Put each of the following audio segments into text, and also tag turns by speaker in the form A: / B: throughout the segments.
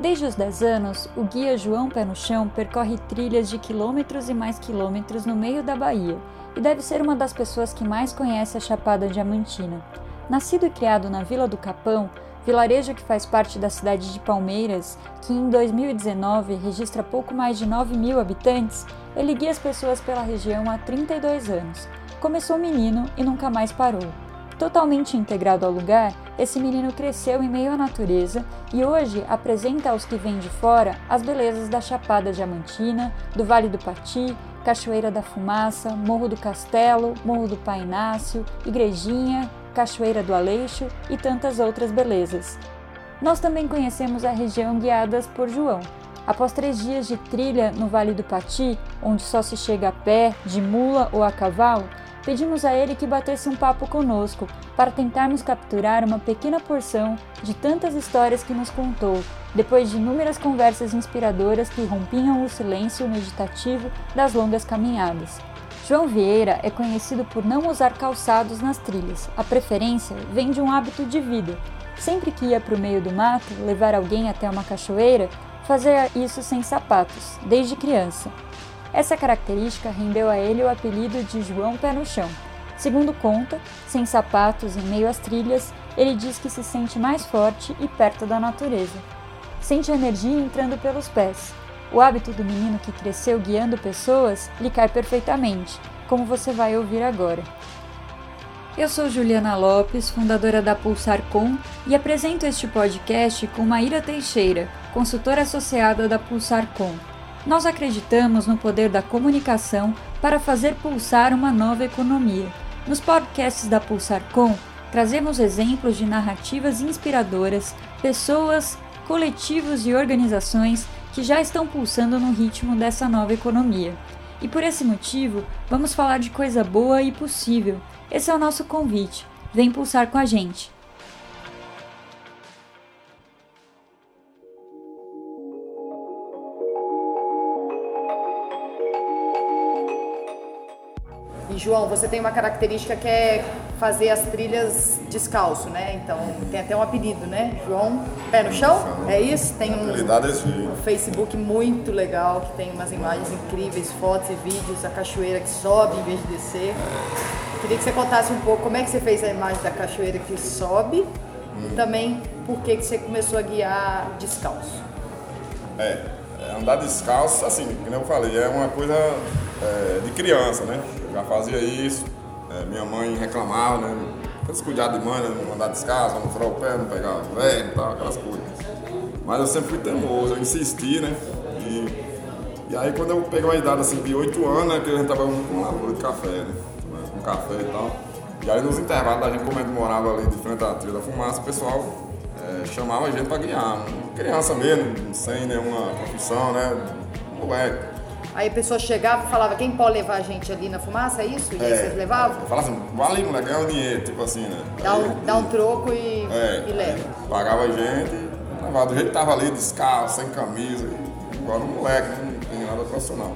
A: Desde os 10 anos, o guia João Pé no Chão percorre trilhas de quilômetros e mais quilômetros no meio da Bahia e deve ser uma das pessoas que mais conhece a Chapada Diamantina. Nascido e criado na Vila do Capão, vilarejo que faz parte da cidade de Palmeiras, que em 2019 registra pouco mais de 9 mil habitantes, ele guia as pessoas pela região há 32 anos. Começou menino e nunca mais parou. Totalmente integrado ao lugar, esse menino cresceu em meio à natureza e hoje apresenta aos que vêm de fora as belezas da Chapada Diamantina, do Vale do Pati, Cachoeira da Fumaça, Morro do Castelo, Morro do Pai Inácio, Igrejinha, Cachoeira do Aleixo e tantas outras belezas. Nós também conhecemos a região guiadas por João. Após três dias de trilha no Vale do Pati, onde só se chega a pé, de mula ou a cavalo, pedimos a ele que batesse um papo conosco para tentarmos capturar uma pequena porção de tantas histórias que nos contou, depois de inúmeras conversas inspiradoras que rompiam o silêncio meditativo das longas caminhadas. João Vieira é conhecido por não usar calçados nas trilhas. A preferência vem de um hábito de vida. Sempre que ia para o meio do mato levar alguém até uma cachoeira, fazia isso sem sapatos, desde criança. Essa característica rendeu a ele o apelido de João Pé no Chão. Segundo conta, sem sapatos em meio às trilhas, ele diz que se sente mais forte e perto da natureza. Sente a energia entrando pelos pés. O hábito do menino que cresceu guiando pessoas lhe cai perfeitamente, como você vai ouvir agora. Eu sou Juliana Lopes, fundadora da Pulsar Com, e apresento este podcast com Maíra Teixeira, consultora associada da Pulsar Com. Nós acreditamos no poder da comunicação para fazer pulsar uma nova economia. Nos podcasts da Pulsar Com, trazemos exemplos de narrativas inspiradoras, pessoas, coletivos e organizações que já estão pulsando no ritmo dessa nova economia. E por esse motivo, vamos falar de coisa boa e possível. Esse é o nosso convite. Vem pulsar com a gente.
B: João, você tem uma característica que é fazer as trilhas descalço, né? Então tem até um apelido, né? João Pé no Chão? É isso? Tem um, um Facebook muito legal que tem umas imagens incríveis, fotos e vídeos da cachoeira que sobe em vez de descer. Queria que você contasse um pouco como é que você fez a imagem da cachoeira que sobe hum. e também por que, que você começou a guiar descalço.
C: É, andar descalço, assim, como eu falei, é uma coisa é, de criança, né? Já fazia isso, é, minha mãe reclamava, né? Aqueles cuidados de mãe, né? Não andar descalço, não furar o pé, não pegar velho e tal, aquelas coisas. Mas eu sempre fui teimoso, eu insisti, né? E, e aí quando eu peguei uma idade assim de 8 anos, né, que a gente tava com lavoura de café, né? Com café e tal. E aí nos intervalos da gente, como a gente morava ali de frente à trilha da fumaça, o pessoal é, chamava a gente para guiar. Criança mesmo, sem nenhuma profissão, né? Moleque.
B: Aí a pessoa chegava e falava, quem pode levar a gente ali na fumaça, é isso? E aí é, vocês levavam?
C: Falava assim, vai ali, moleque, ganha o dinheiro, tipo assim, né?
B: Dá um, dá um troco e, é, e leva.
C: Pagava a gente levava. Do jeito que tava ali, descalço, sem camisa, igual um moleque, não tem nada profissional.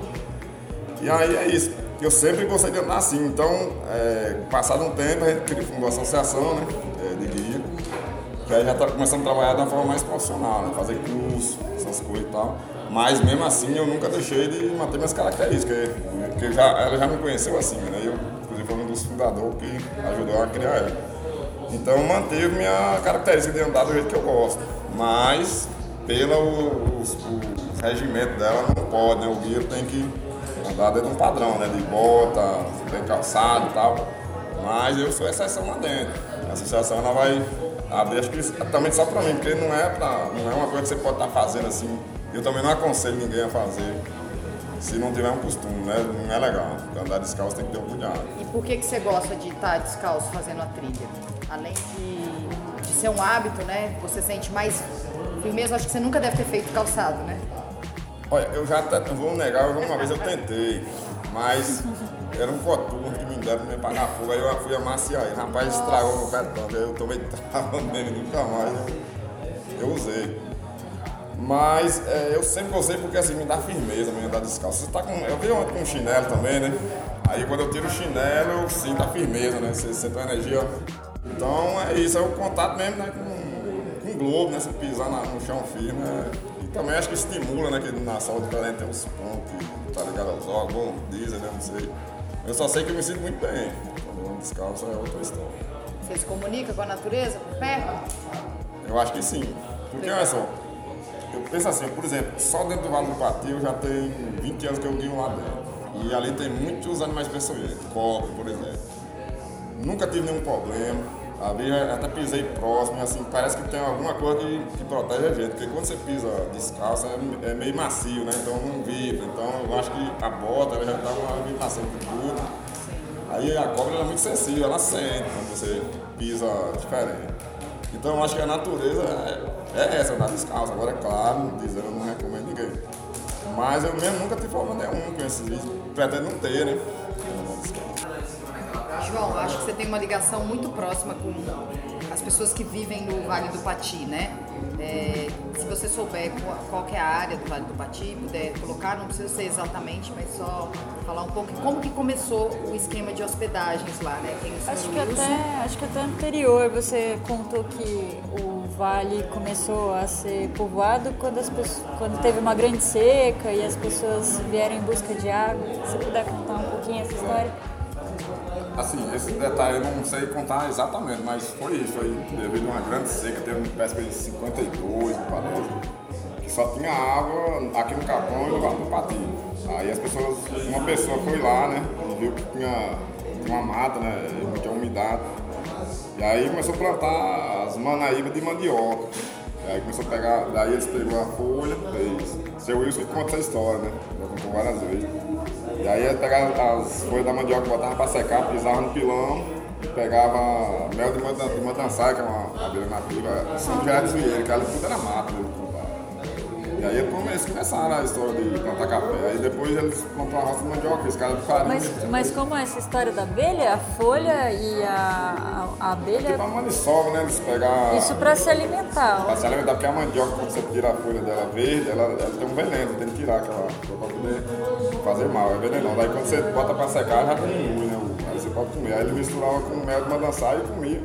C: E aí é isso. Eu sempre gostei de andar assim, então, é, passado um tempo, a gente fundou a associação, né, é, de guia, que aí já está começando a trabalhar de uma forma mais profissional, né, fazer curso, essas coisas e tal. Mas mesmo assim eu nunca deixei de manter minhas características, porque já, ela já me conheceu assim, né? Eu, inclusive, foi um dos fundadores que ajudou a criar ela. Então manteve minha característica de andar do jeito que eu gosto. Mas pelo o, regimento dela não pode, né? O guia tem que andar dentro de um padrão, né? De bota, bem calçado e tal. Mas eu sou exceção lá dentro. A associação ela vai abrir, acho que exatamente só pra mim, porque não é, pra, não é uma coisa que você pode estar tá fazendo assim eu também não aconselho ninguém a fazer se não tiver um costume, né? Não é legal. Andar descalço tem que ter um cuidado.
B: E por que, que você gosta de estar descalço fazendo a trilha? Além de, de ser um hábito, né? Você sente mais firmeza, acho que você nunca deve ter feito calçado, né?
C: Olha, eu já até não vou negar, uma vez eu tentei, mas era um coturno que me deram pra me pagar fogo, aí eu fui amaciar. Rapaz, estragou meu pé tanto, aí eu tomei trava mesmo, nunca mais eu, eu usei. Mas é, eu sempre gostei porque assim me dá firmeza, me dá descalço. Você tá com, eu vi ontem com chinelo também, né? Aí quando eu tiro o chinelo, eu sinto a firmeza, né? Você sente a energia. Então é isso, é o contato mesmo né? com, com o globo, né? Você pisar na, no chão firme, é, também acho que estimula, né? Que na saúde diferente tem uns pontos, tá ligado aos órgãos, bom, dizem, né? Não sei. Eu só sei que eu me sinto muito bem. Quando eu descalço é outra história.
B: Você se comunica com a natureza por perto?
C: Eu acho que sim. Porque olha só, eu penso assim, por exemplo, só dentro do Vale do Pati eu já tenho 20 anos que eu guio lá dentro. E ali tem muitos animais peçonhentos, cobre, por exemplo. Nunca tive nenhum problema. Vezes até pisei próximo, assim, parece que tem alguma coisa que, que protege a gente, porque quando você pisa descalço é, é meio macio, né? Então não vibra. Então eu acho que a bota já dá uma vibração de tudo. Aí a cobra é muito sensível, ela sente quando você pisa diferente. Então eu acho que a natureza é, é essa, andar descalço. Agora é claro, dizendo, eu não recomendo ninguém. Mas eu mesmo nunca tive problema nenhum com esses vídeos. Pretendo não ter, né?
B: João, acho que você tem uma ligação muito próxima com as pessoas que vivem no Vale do Pati, né? É, se você souber qual é a área do Vale do Pati, puder colocar, não precisa ser exatamente, mas só falar um pouco como que começou o esquema de hospedagens lá, né?
A: acho que, até, acho que até anterior você contou que o vale começou a ser povoado quando, as pessoas, quando teve uma grande seca e as pessoas vieram em busca de água. Se você puder contar um pouquinho essa história?
C: Assim, esse detalhe eu não sei contar exatamente, mas foi isso. Foi devido a uma grande seca, teve uma pesca de 52, parece, que só tinha água aqui no Capão e no Vale do Patinho. Aí as pessoas, uma pessoa foi lá, né, e viu que tinha, tinha uma mata, né, muita umidade. E aí começou a plantar as manaíbas de mandioca. E aí começou a pegar, daí eles pegou a folha, fez. Seu Wilson conta essa história, né? Já contou várias vezes. E aí eles pegavam as folhas da mandioca, botavam pra secar, pisavam no pilão, pegava mel de matançai, que é uma abelha nativa, São Gerardo Vieira, que ali tudo era mato. E aí eles começaram a história de plantar café. Aí depois eles plantaram a roça de mandioca, os caras de farinha.
A: Mas, mas como é essa história da abelha? A folha e a, a abelha.
C: Tipo a maniçoba, né? Eles pegaram.
A: Isso para se alimentar.
C: Para se alimentar, porque a mandioca, quando você tira a folha dela verde, ela, ela tem um veneno, tem que tirar aquela para poder fazer mal, é venenoso. Daí quando você bota para secar, já diminui, né? Aí você pode comer. Aí ele misturava com mel de madançar e comia.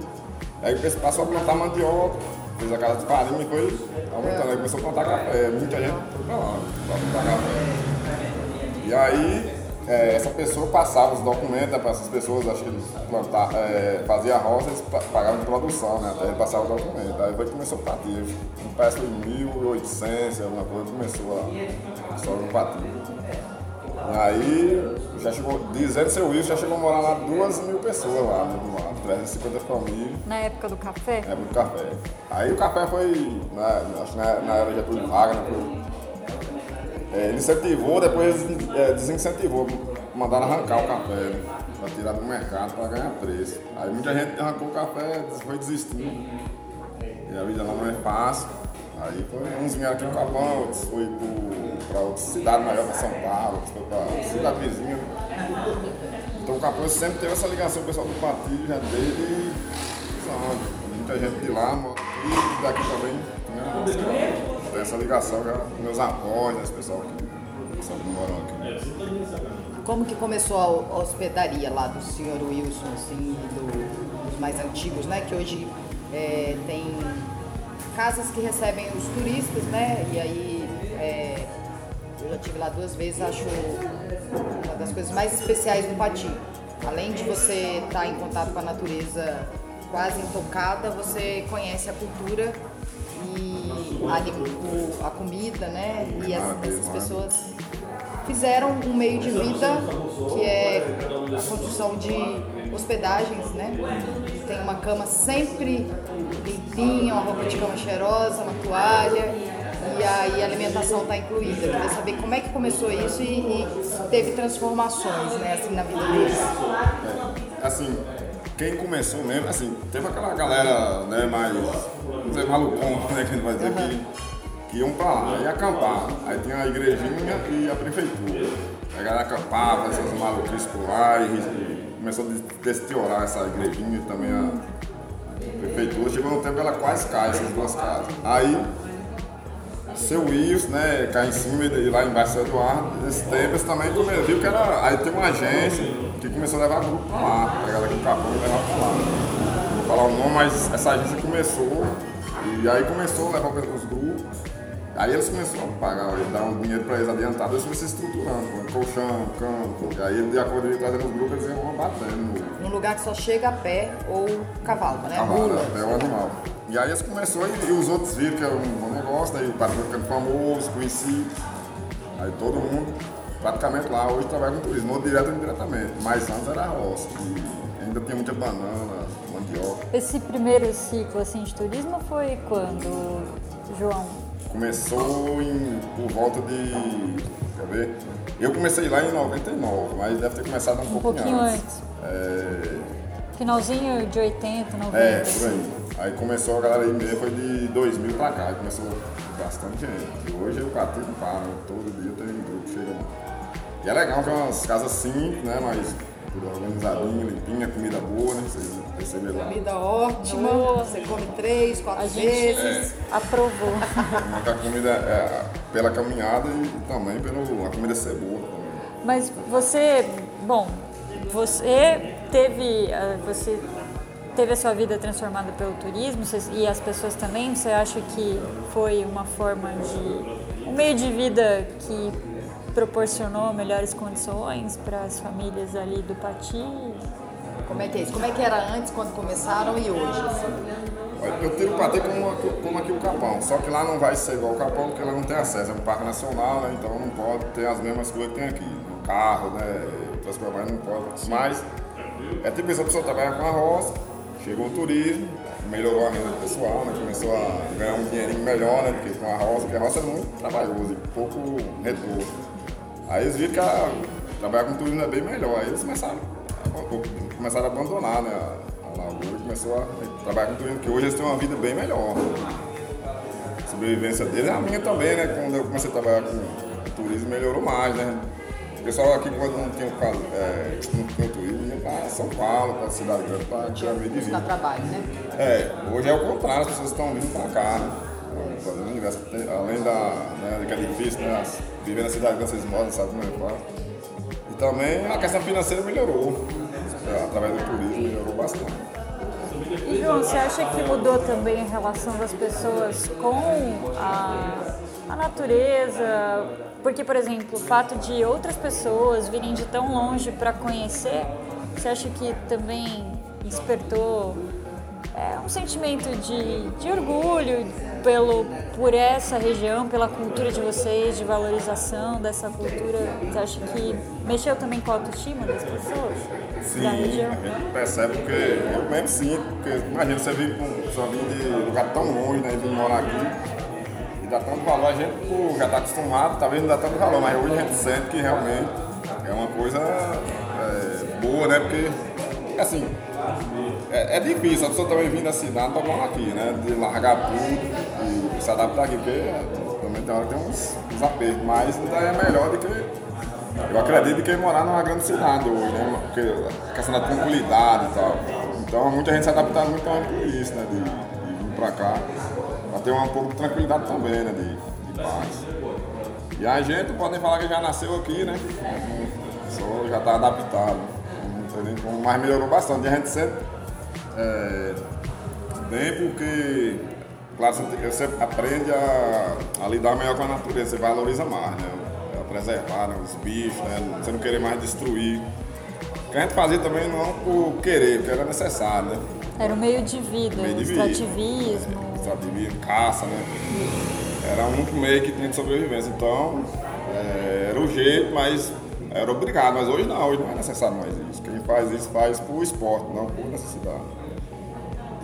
C: Aí passou a plantar mandioca fez a casa de farinha e foi aumentando. Aí começou a plantar café. Muita gente foi pra lá, pra plantar café. E aí, é, essa pessoa passava os documentos para essas pessoas, acho que eles plantar, é, faziam a roça, eles pagavam de produção, né? Até passava o documento. Aí foi que começou o patilho. Parece que em 1800, alguma coisa, começou a história do patilho. Aí, já chegou, dizendo seu Wilson, já chegou a morar lá duas mil pessoas lá, né, lá 350 famílias.
A: Na época do café?
C: Na época do café. Aí o café foi, né, acho que na, na era Getúlio Vargas, né, é, ele incentivou, depois é, desincentivou, mandaram arrancar o café, né, para tirar do mercado para ganhar preço. Aí muita gente arrancou o café, foi desistindo. E a vida lá não é fácil. Aí foi, uns vieram aqui no Capão, outros foi para outra cidade maior, para São Paulo, outros foi para cidade vizinha. O Capão sempre teve essa ligação com o pessoal do Patilho, já dele muita gente de lá, e daqui também, né? Tem essa ligação já com meus avós, né, esse pessoal que, pessoal que moram aqui.
B: Como que começou a hospedaria lá do senhor Wilson, assim, do, dos mais antigos, né? Que hoje é, tem casas que recebem os turistas, né? E aí é, eu já tive lá duas vezes, acho uma das coisas mais especiais do Pati. Além de você estar em contato com a natureza quase intocada, você conhece a cultura e a, a comida, né? E as, essas pessoas fizeram um meio de vida que é a construção de hospedagens, né? Tem uma cama sempre limpinha, uma roupa de cama cheirosa, uma toalha e aí a alimentação está incluída. Queria saber como é que começou isso e, e teve transformações, né, assim, na vida deles.
C: É, assim, quem começou mesmo, assim, teve aquela galera, né, mais, não sei, malucão, né, que a gente vai dizer uhum. que, que iam pra lá, e acampar. Aí tinha a igrejinha e a prefeitura. A galera acampava, essas maluquices por lá, e, começou a deteriorar essa igrejinha e também a, prefeitura. Chegou no tempo ela quase cai, essas duas casas. Aí seu Wilson, né, cá em cima e lá embaixo seu Eduardo, nesse tempo eles também viu que era. Aí tem uma agência que começou a levar grupo pra lá, pegar daqui do Capão e levar pra lá. Não vou falar o nome, mas essa agência começou, e aí começou a levar os grupos. Aí eles começaram a pagar, dar um dinheiro para eles adiantado, eles foram se estruturando, com colchão, campo. Aí de acordo com trazendo os grupos, eles iam batendo.
B: Num lugar que só chega a pé ou cavalo, né?
C: Cavalo, Mula. até o animal. E aí eles começaram e, e os outros viram que era um bom negócio, daí o patrão ficando famoso, conheci. Aí todo mundo, praticamente lá, hoje trabalha com turismo, ou direto ou indiretamente. Mas antes era roça, e ainda tinha muita banana, mandioca.
A: Esse primeiro ciclo assim, de turismo foi quando, João?
C: Começou em, por volta de. Quer ver? Eu comecei lá em 99, mas deve ter começado um, um pouquinho antes. antes. É...
A: Finalzinho de 80, 90.
C: É, por aí. Aí começou a galera aí mesmo, foi de 2000 pra cá, aí começou bastante gente. E hoje o catete não para, todo dia tem um grupo que chega. E é legal que é umas casas simples, né? Mas tudo organizadinho, limpinha, comida boa, né? Você receber lá.
B: Comida ótima, boa. você come três, quatro a vezes.
A: É, aprovou.
C: a comida é, pela caminhada e também pela comida ser boa.
A: Mas você, bom, você teve, eh, você teve a sua vida transformada pelo turismo e as pessoas também. Você acha que foi uma forma de um meio de vida que proporcionou melhores condições para as famílias ali do Pati?
B: Como é que é isso? Como é que era antes, quando começaram e hoje?
C: Eu tiro o Patê como, como aqui o Capão, só que lá não vai ser igual o Capão, porque lá não tem acesso, é um parque nacional, né? então não pode ter as mesmas coisas que tem aqui. No carro, né? Outras coisas mais não pode. Mas é tipo isso, a pessoa trabalha com a roça, chegou o turismo, melhorou a renda do pessoal, né? Começou a ganhar um dinheirinho melhor, né? Porque com a roça, porque a roça é muito trabalhoso e pouco retorno. Aí eles viram que a, trabalhar com turismo é bem melhor. Aí eles começaram a, começaram a abandonar né, a, a lavoura e começou a trabalhar com turismo, que hoje eles têm uma vida bem melhor. A sobrevivência deles é a minha também, né? Quando eu comecei a trabalhar com turismo, melhorou mais, né? O pessoal aqui, quando não tinha, é, não tinha turismo, ia para São Paulo, para a cidade grande, para tirar meio de vida.
B: trabalho, né?
C: É, hoje é o contrário, as pessoas estão vindo para cá, né? além da, né, que é difícil, né? viver na cidade que vocês moram, sabe como é fácil. E também a questão financeira melhorou, é, através do turismo, melhorou bastante.
A: E João, você acha que mudou também a relação das pessoas com a, a natureza? Porque, por exemplo, o fato de outras pessoas virem de tão longe para conhecer, você acha que também despertou é, um sentimento de, de orgulho pelo, por essa região, pela cultura de vocês, de valorização dessa cultura? Você acha que mexeu também com a autoestima das pessoas?
C: Sim, da região? a gente percebe porque eu mesmo sim, porque imagina você vir só vir de lugar tão longe, né, vir morar aqui e dá tanto valor, a gente pô, já está acostumado, talvez não dá tanto valor, mas hoje a gente sente que realmente é uma coisa é, boa, né? Porque assim, é, é, difícil, a pessoa também vindo da cidade para morar aqui, né? De largar tudo e se adaptar aqui, porque também tem tem uns, uns apertos, mas ainda é melhor do que. Eu acredito que morar numa grande cidade hoje, né? Porque a questão da tranquilidade e tal. Então muita gente se adapta muito por isso, né? De, de vir para cá. Ter um pouco de tranquilidade também, né? De, de paz. E a gente podem falar que já nasceu aqui, né? Só já está adaptado mas melhorou bastante. E a gente sempre é, bem porque, claro, você aprende a, a, lidar melhor com a natureza, você valoriza mais, né? A preservar né? os bichos, né? Você não querer mais destruir. O que a gente fazia também não por querer, porque era necessário, né?
A: Era um meio de vida, meio de extrativismo.
C: Vida, é, extrativismo, caça, né? Era um único meio que tinha de sobrevivência. Então, é, era o jeito, mas era obrigado, mas hoje não, hoje não é necessário mais isso. Quem faz isso faz por esporte, não por necessidade.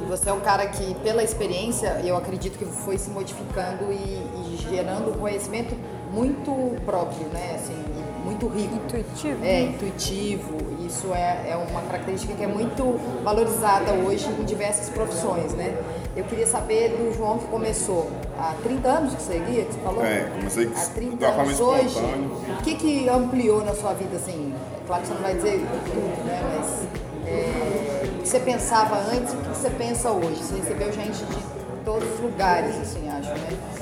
B: E você é um cara que, pela experiência, eu acredito que foi se modificando e, e gerando um conhecimento muito próprio, né? Assim, muito rico.
A: Intuitivo.
B: É, intuitivo. Isso é, é uma característica que é muito valorizada hoje em diversas profissões, né? Eu queria saber do João que começou há 30 anos que você guia, que você falou?
C: É, comecei
B: há 30 anos hoje. O que, que ampliou na sua vida, assim? Claro que você não vai dizer tudo, né? Mas é, o que você pensava antes e o que você pensa hoje? Você recebeu gente de todos os lugares, assim, acho, né?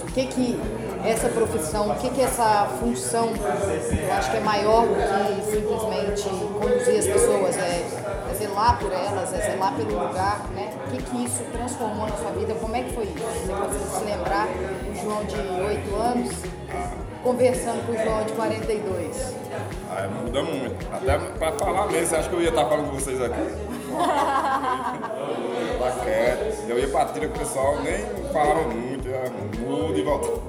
B: O que que essa profissão, o que que essa função, eu acho que é maior do que simplesmente conduzir as pessoas, é, é zelar por elas, é zelar pelo lugar, né? O que que isso transformou na sua vida? Como é que foi isso? Você se lembrar, João de 8 anos conversando com o João de 42?
C: Ah, muda muito. Até para falar mesmo, acha que eu ia estar falando com vocês aqui? tá quieto. Eu ia pra trilha com o pessoal, nem falava muito, ia mudo e voltava,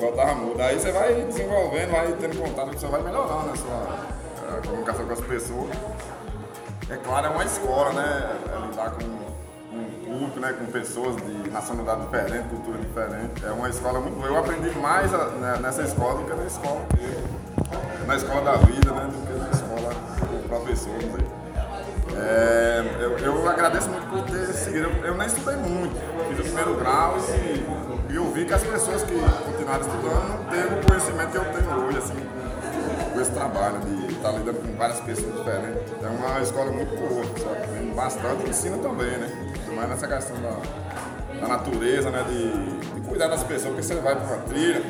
C: voltava mudo. Aí você vai desenvolvendo, vai tendo contato, você vai melhorando a sua a comunicação com as pessoas. É claro, é uma escola, né? É lidar com um público, né? com pessoas de nacionalidade diferente, cultura diferente. É uma escola muito boa. Eu aprendi mais né, nessa escola do que na escola, na escola da vida, né? Do que na escola com professores. Né? É, eu, eu, agradeço muito por ter seguido. Eu, eu, nem estudei muito, fiz o primeiro grau e, e eu vi que as pessoas que continuaram estudando não têm o conhecimento que eu tenho hoje, assim, com esse trabalho de estar lidando com várias pessoas diferentes. É uma escola muito boa, bastante ensina também, né? Mais nessa questão da, da natureza, né? De, de, cuidar das pessoas, porque você vai para uma trilha,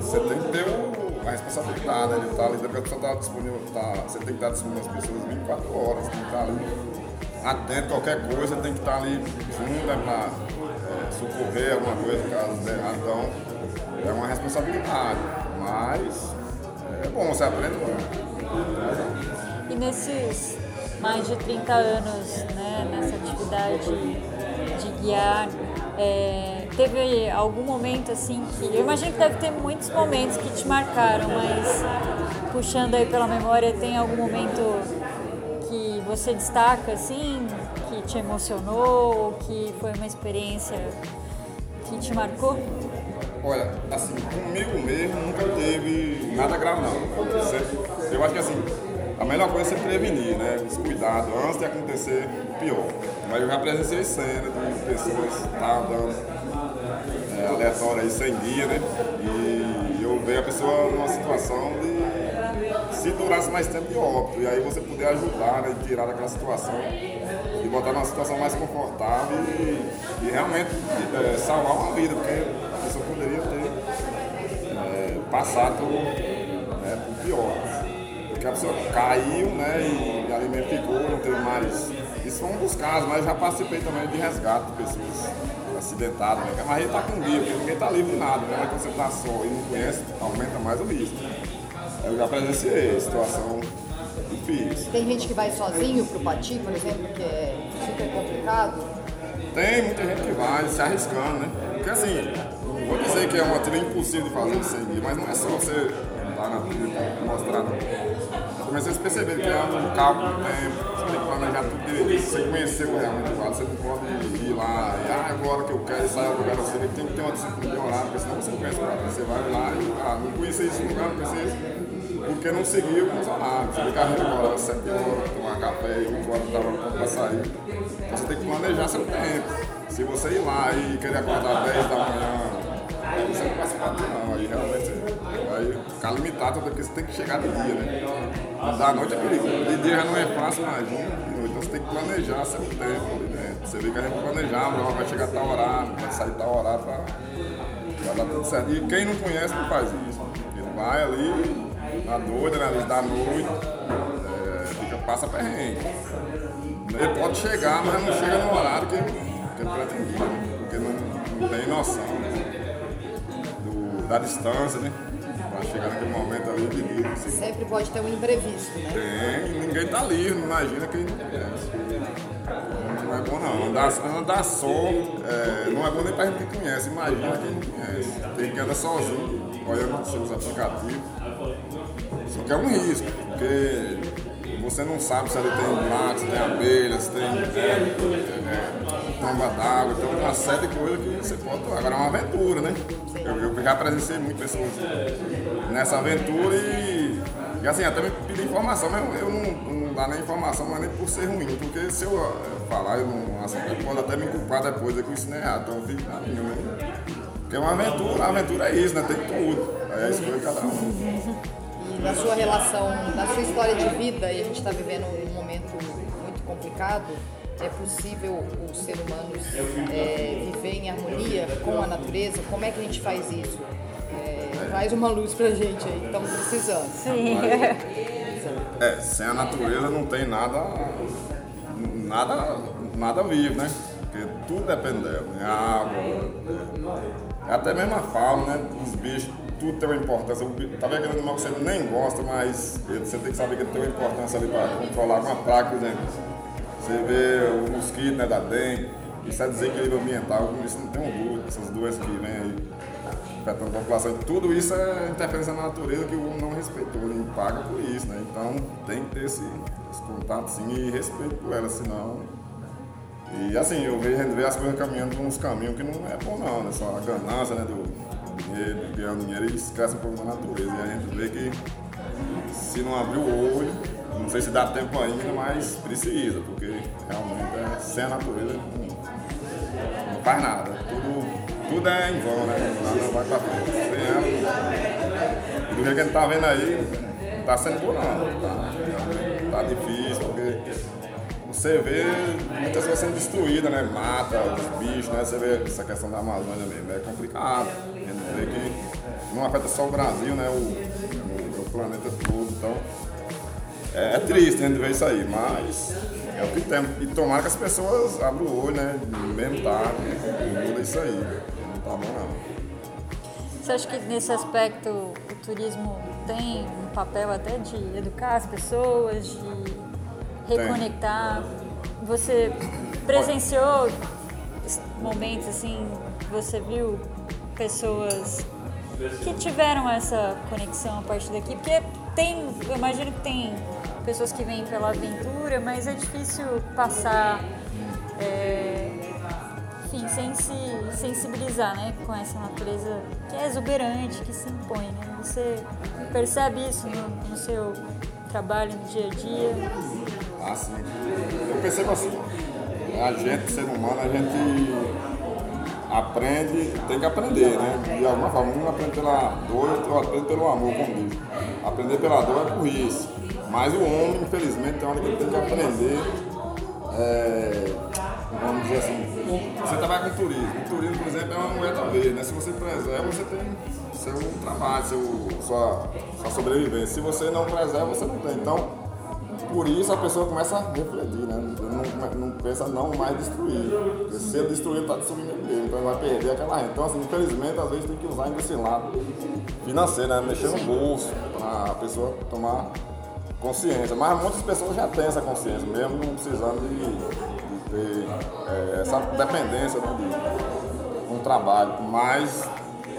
C: você tem que ter o, a responsabilidade, né? De estar ali, a pessoa está disponível, tá, você tem que estar disponível às pessoas 24 horas, tem que estar ali atento a qualquer coisa, tem que estar ali junto né, para é, socorrer alguma coisa caso dê errado. Então, é uma responsabilidade, mas é bom, você aprende muito.
A: E nesses mais de 30 anos né, nessa atividade de guiar, é, teve algum momento assim que. Eu imagino que deve ter muitos momentos que te marcaram, mas puxando aí pela memória, tem algum momento que você destaca assim, que te emocionou, que foi uma experiência que te marcou?
C: Olha, assim, comigo mesmo nunca teve nada grave não. Eu acho que assim, a melhor coisa é você prevenir, né? Os cuidados antes de acontecer pior. Mas eu já presenciei cena de pessoas tá andando é, aleatória aí sem guia, né? E eu vejo a pessoa numa situação de se durasse mais tempo de óbito. E aí você poder ajudar, né? E tirar daquela situação e botar numa situação mais confortável e, e realmente é, salvar uma vida, porque a pessoa poderia ter é, passado né, por pior que a pessoa caiu, né, e, alimento ficou, não teve mais. Isso foi um dos casos, mas já participei também de resgate de pessoas acidentadas, né? Mas aí tá com porque ninguém tá livre de nada, né? Mas quando você tá só e não conhece, aumenta mais o risco. Eu já presenciei situação difícil.
B: Tem gente que vai sozinho pro Pati, por exemplo, que é super complicado?
C: Tem muita gente que vai se arriscando, né? Porque assim, vou dizer que é uma trilha impossível de fazer sem guia, mas não é só você lá na trilha mostrando comecei a perceber que é um cálculo do tempo, você planejar tudo você conheceu realmente o você não pode ir lá e ah, agora que eu quero sair do lugar, você tem que ter uma disciplina de horário, porque senão você não conhece o lado, você vai lá e ah, não conheci esse lugar, não conheci esse, porque não seguiu os horários, você tem que arranjar às 7 horas, tomar café, 8 horas estava pronto para sair, então você tem que planejar seu tempo, se você ir lá e querer acordar 10 da manhã, aí você não se bater não, aí realmente vai ficar limitado porque você tem que chegar de dia, né? Da noite é perigoso, de dia já não é fácil, imagina, então você tem que planejar seu tempo ali dentro. Você vê que a gente planejava, vai chegar a tal horário, vai sair tal horário pra, pra dar tudo certo. E quem não conhece não faz isso. Ele vai ali, na doida, na luz da noite, é, fica, passa perrengue. Ele pode chegar, mas não chega no horário que, que ele pretendia, né? porque não, não tem noção da distância, né? Para chegar naquele momento ali de livre.
B: Assim. Sempre pode ter um imprevisto, né?
C: Tem, ninguém tá livre, imagina quem não conhece. Não é bom não. Andar, andar só é, não é bom nem para gente que conhece, imagina quem não conhece. Tem que andar sozinho, olhando os seus aplicativos. Só que é um risco, porque você não sabe se ali tem ratos, se tem abelhas, se tem é, é, tomba d'água, então uma série de coisas que você pode. Agora é uma aventura, né? Eu, eu já presenciei muitas pessoas nessa aventura e, e assim, até me pedi informação, mas eu, eu não, não dá nem informação, mas nem por ser ruim, porque se eu, eu falar, eu não, assim, pode até me culpar depois, é que isso não é errado, então eu fico na minha, né? Porque é uma aventura, a aventura é isso, né? Tem tudo. Aí é a escolha de cada um
B: na sua relação, na sua história de vida, e a gente está vivendo um momento muito complicado, é possível o ser humano é, viver em com a natureza? Como é que a gente faz isso? É, traz uma luz pra gente aí, estamos precisando.
A: Sim.
C: É, sem a natureza não tem nada, nada, nada vivo, né? Porque tudo depende dela, né? água, Até mesmo a fauna, né? Os bichos, tudo tem uma importância. Tá vendo aquele animal que você nem gosta, mas você tem que saber que ele tem uma importância ali para controlar uma praga, por exemplo. Você vê o mosquito né, da dengue, isso é desequilíbrio ambiental, isso não tem um dúvida, essas doenças que vêm aí afetando a população. Tudo isso é interferência na natureza que o homem não respeitou, ele paga por isso, né? Então tem que ter esse, esse contato sim e respeito por ela, senão. E assim, eu vejo, as coisas caminhando por uns caminhos que não é bom não, né? Só a ganância né, do dinheiro, de ganhar dinheiro e esquece um pouco da natureza. E a gente vê que se não abrir o olho, não sei se dá tempo ainda, mas precisa, porque realmente é, sem a natureza faz nada. Tudo tudo é em vão, né? Nada não vai pra frente. Sem do jeito que a gente tá vendo aí, tá sendo por não. Tá, tá difícil, porque você vê muitas coisas sendo destruídas, né? Mata os bichos, né? Você vê essa questão da Amazônia mesmo, é complicado. A gente vê que não afeta só o Brasil, né? O, o, o planeta todo. Então, é, é triste a gente ver isso aí, mas é o que tem. E tomara que as pessoas abram o olho, né? Mesmo tarde, né? muda isso aí tá bom não.
A: Você acha que nesse aspecto o turismo tem um papel até de educar as pessoas, de reconectar? Tem. Você presenciou momentos assim, você viu pessoas que tiveram essa conexão a partir daqui? Porque tem, eu imagino que tem pessoas que vêm pela aventura, mas é difícil passar. É, enfim, sem se sensibilizar né, com essa natureza que é exuberante, que se impõe. Né? Você percebe isso no, no seu trabalho, no dia a dia?
C: Ah, sim. Eu percebo assim. A gente, ser humano, a gente aprende, tem que aprender, né? De alguma forma, um aprende pela dor, outro aprende pelo amor, como diz. Aprender pela dor é por isso. Mas o homem, infelizmente, tem hora que ele tem que aprender. É, vamos dizer assim, você trabalha com turismo. O turismo, por exemplo, é uma moeda verde, né? Se você preserva, você tem seu trabalho, seu, sua, sua sobrevivência. Se você não preserva, você não tem. Então, por isso a pessoa começa a refletir, né? Não, não pensa não mais destruir. Porque se ele destruir, está destruindo ele mesmo. Então ele vai perder aquela renda. Então, assim, infelizmente, às vezes tem que usar esse lado financeiro, né? Mexer no bolso, para a pessoa tomar consciência. Mas muitas pessoas já têm essa consciência, mesmo não precisando de ter é, essa dependência né, de um trabalho. Mas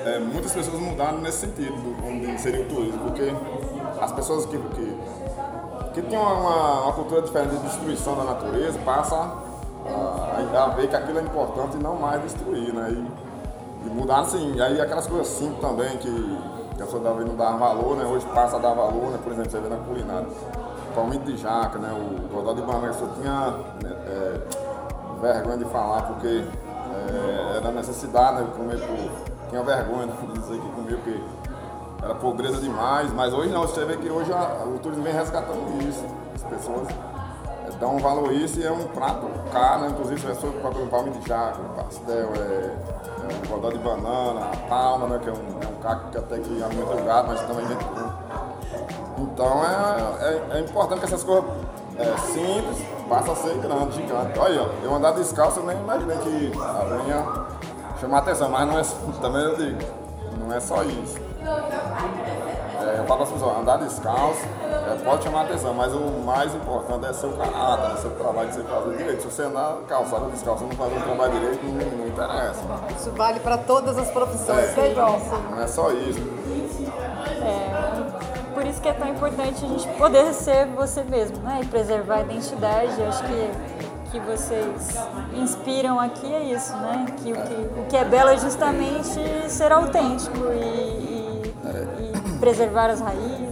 C: é, muitas pessoas mudaram nesse sentido, onde seria o turismo, porque as pessoas que, que, que tinham uma, uma cultura diferente de destruição da natureza passam a, a, ver que aquilo é importante e não mais destruir, né? E, e mudar assim, aí aquelas coisas simples também que, a pessoa não dava valor, né? Hoje passa a dar valor, né? Por exemplo, você vê na culinária palmito de jaca, né? O Godó de Banana só tinha né, é, vergonha de falar porque é, era necessidade, né? Comer por. Tinha vergonha de dizer que comia porque era pobreza demais, mas hoje não, você vê que hoje a, o turismo vem resgatando isso. As pessoas é, dão valor a isso e é um prato caro, né? Inclusive você pessoas para comer palmito de jaca, pastel, é, é um de banana, a palma, né? Que é um, é um caco que até que alimenta o gado, mas também gente então é, é, é importante que essas coisas é, simples passem a ser grandes, gigantes. Olha, ó, eu andar descalço, eu nem imaginei que a unha chamar atenção, mas não é, também eu digo, não é só isso. É, eu falo para as pessoas, andar descalço é, pode chamar atenção, mas o mais importante é seu caráter, é seu trabalho que você fazer direito. Se você andar calçado descalço não fazer um trabalho direito, não, não interessa.
B: Isso vale para todas as profissões,
C: é, né, Não é só isso.
A: É, por isso que é tão importante a gente poder ser você mesmo, né? E preservar a identidade. Eu acho que que vocês inspiram aqui é isso, né? Que o que, o que é belo é justamente ser autêntico e preservar as raízes.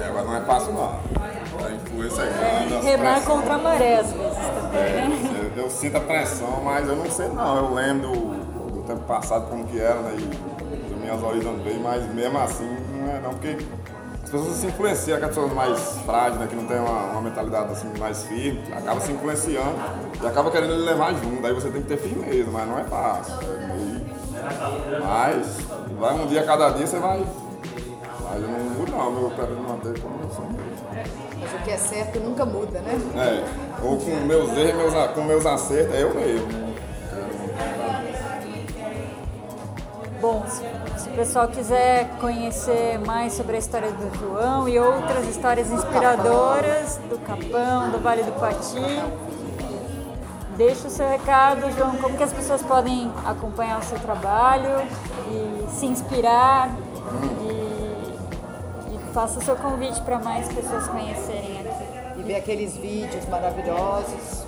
C: É, mas não é fácil não. A influência é grande.
A: É, remar contra a maré às vezes também, é,
C: né? Eu, eu, sinto a pressão, mas eu não sei não. Eu lembro do, do tempo passado como que era, né? E das minhas origens bem, mas mesmo assim não é não, porque as pessoas se influenciam, aquelas pessoas mais frágeis, né, que não tem uma, uma, mentalidade assim, mais firme, acaba se influenciando e acaba querendo ele levar junto. Aí você tem que ter firmeza, mas não é fácil. É meio... Mas vai um dia a cada dia você vai. Mas eu não mudo não, meu pretendo manter como eu sou
B: Mas o que é certo nunca muda, né?
C: É. Ou com meus erros, meus, com meus acertos, é eu mesmo.
A: Bom, se o pessoal quiser conhecer mais sobre a história do João e outras histórias inspiradoras do Capão, do Vale do Pati, deixa o seu recado, João, como que as pessoas podem acompanhar o seu trabalho e se inspirar e, e faça o seu convite para mais pessoas conhecerem aqui.
B: E ver aqueles vídeos maravilhosos.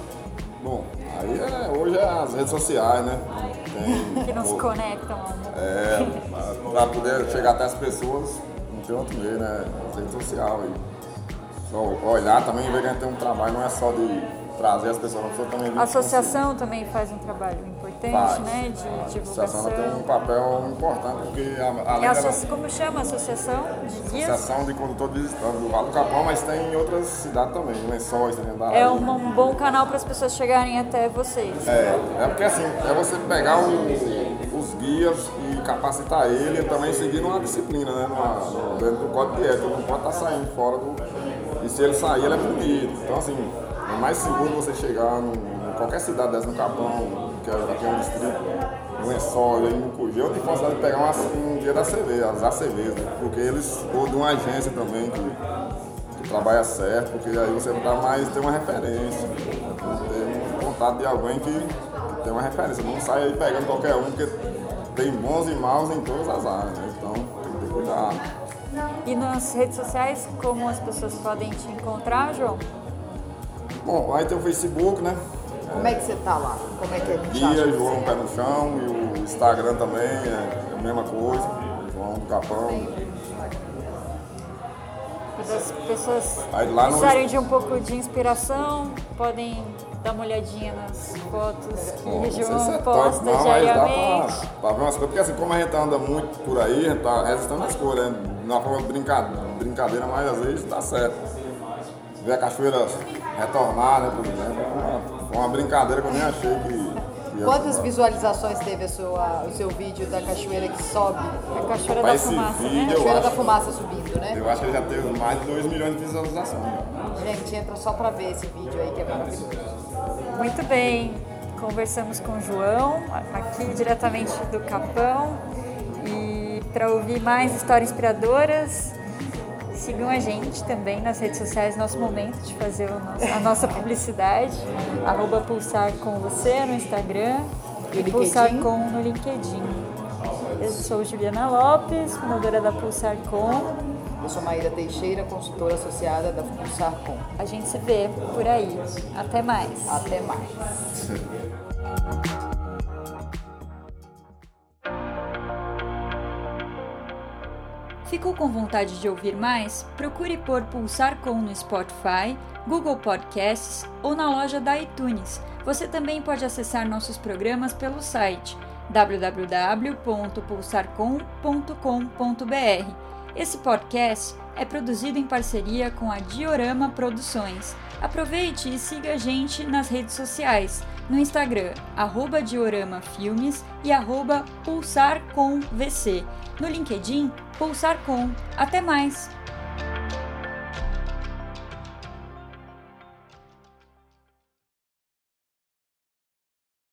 C: Bom, aí é, hoje é as redes sociais, né?
A: Tem, que nos conectam.
C: É, para poder chegar até as pessoas, não tem outro meio, né? As redes sociais. Só olhar também e ver que a gente tem um trabalho, não é só de trazer as pessoas, a também...
A: A associação também faz um trabalho importante, faz. né, de divulgação. A associação
C: tem um papel importante, porque além
A: é dela... Como chama a associação de guias?
C: Associação de condutor visitante do Vale do Capão, mas tem em outras cidades também, Lençóis, tem da
A: É um, um bom canal para as pessoas chegarem até vocês.
C: É, é porque assim, é você pegar o, os guias e capacitar ele e também seguir uma disciplina, né, numa, dentro do código de ética, não pode estar tá saindo fora do... E se ele sair, ele é punido. Então assim, é mais seguro você chegar em qualquer cidade dessa no Capão, que é aqui é um distrito, Lençol, em Mucugê, eu tenho possibilidade de pegar uma, um dia da CV, as ACVs, né? porque eles, ou de uma agência também que, que trabalha certo, porque aí você dá mais, tem uma referência, tem um contato de alguém que, que tem uma referência, não sai aí pegando qualquer um, porque tem bons e maus em todas as áreas, né? então tem que ter cuidado.
A: E nas redes sociais, como as pessoas podem te encontrar, João?
C: Bom, aí tem o Facebook, né?
B: Como é que você tá lá? Como é que é?
C: Guia, João Pé no Chão e o Instagram também é a mesma coisa, João do Capão.
A: As pessoas precisarem no... de um pouco de inspiração, podem dar uma olhadinha nas fotos que Bom, o João é posta não, diariamente.
C: Dá pra, pra ver umas coisas, porque assim, como a gente anda muito por aí, a gente tá resistindo as coisas, né? Uma forma de brincadeira, brincadeira, mas às vezes dá certo. Ver a cachoeira retornar, né, por exemplo. Foi uma brincadeira que eu nem achei que.
B: Quantas visualizações teve a sua, o seu vídeo da cachoeira que sobe?
A: A cachoeira da fumaça,
B: vídeo,
A: né?
B: A cachoeira da fumaça subindo, né?
C: Eu acho que ele já teve mais de 2 milhões de visualizações.
B: Gente, entra só pra ver esse vídeo aí que é maravilhoso.
A: Muito bem. Conversamos com o João, aqui diretamente do Capão. E para ouvir mais histórias inspiradoras, Sigam a gente também nas redes sociais, nosso momento de fazer nosso, a nossa publicidade. arroba pulsar com você no Instagram e, e pulsar com no LinkedIn. Eu sou Juliana Lopes, fundadora da Pulsar Com.
B: Eu sou Maíra Teixeira, consultora associada da Pulsar Com.
A: A gente se vê por aí. Até mais.
B: Até mais.
A: Ficou com vontade de ouvir mais? Procure por Pulsar Com no Spotify, Google Podcasts ou na loja da iTunes. Você também pode acessar nossos programas pelo site www.pulsarcom.com.br. Esse podcast é produzido em parceria com a Diorama Produções. Aproveite e siga a gente nas redes sociais, no Instagram, arroba Diorama Filmes e arroba PulsarComVC. No LinkedIn, Pulsar Com. Até mais!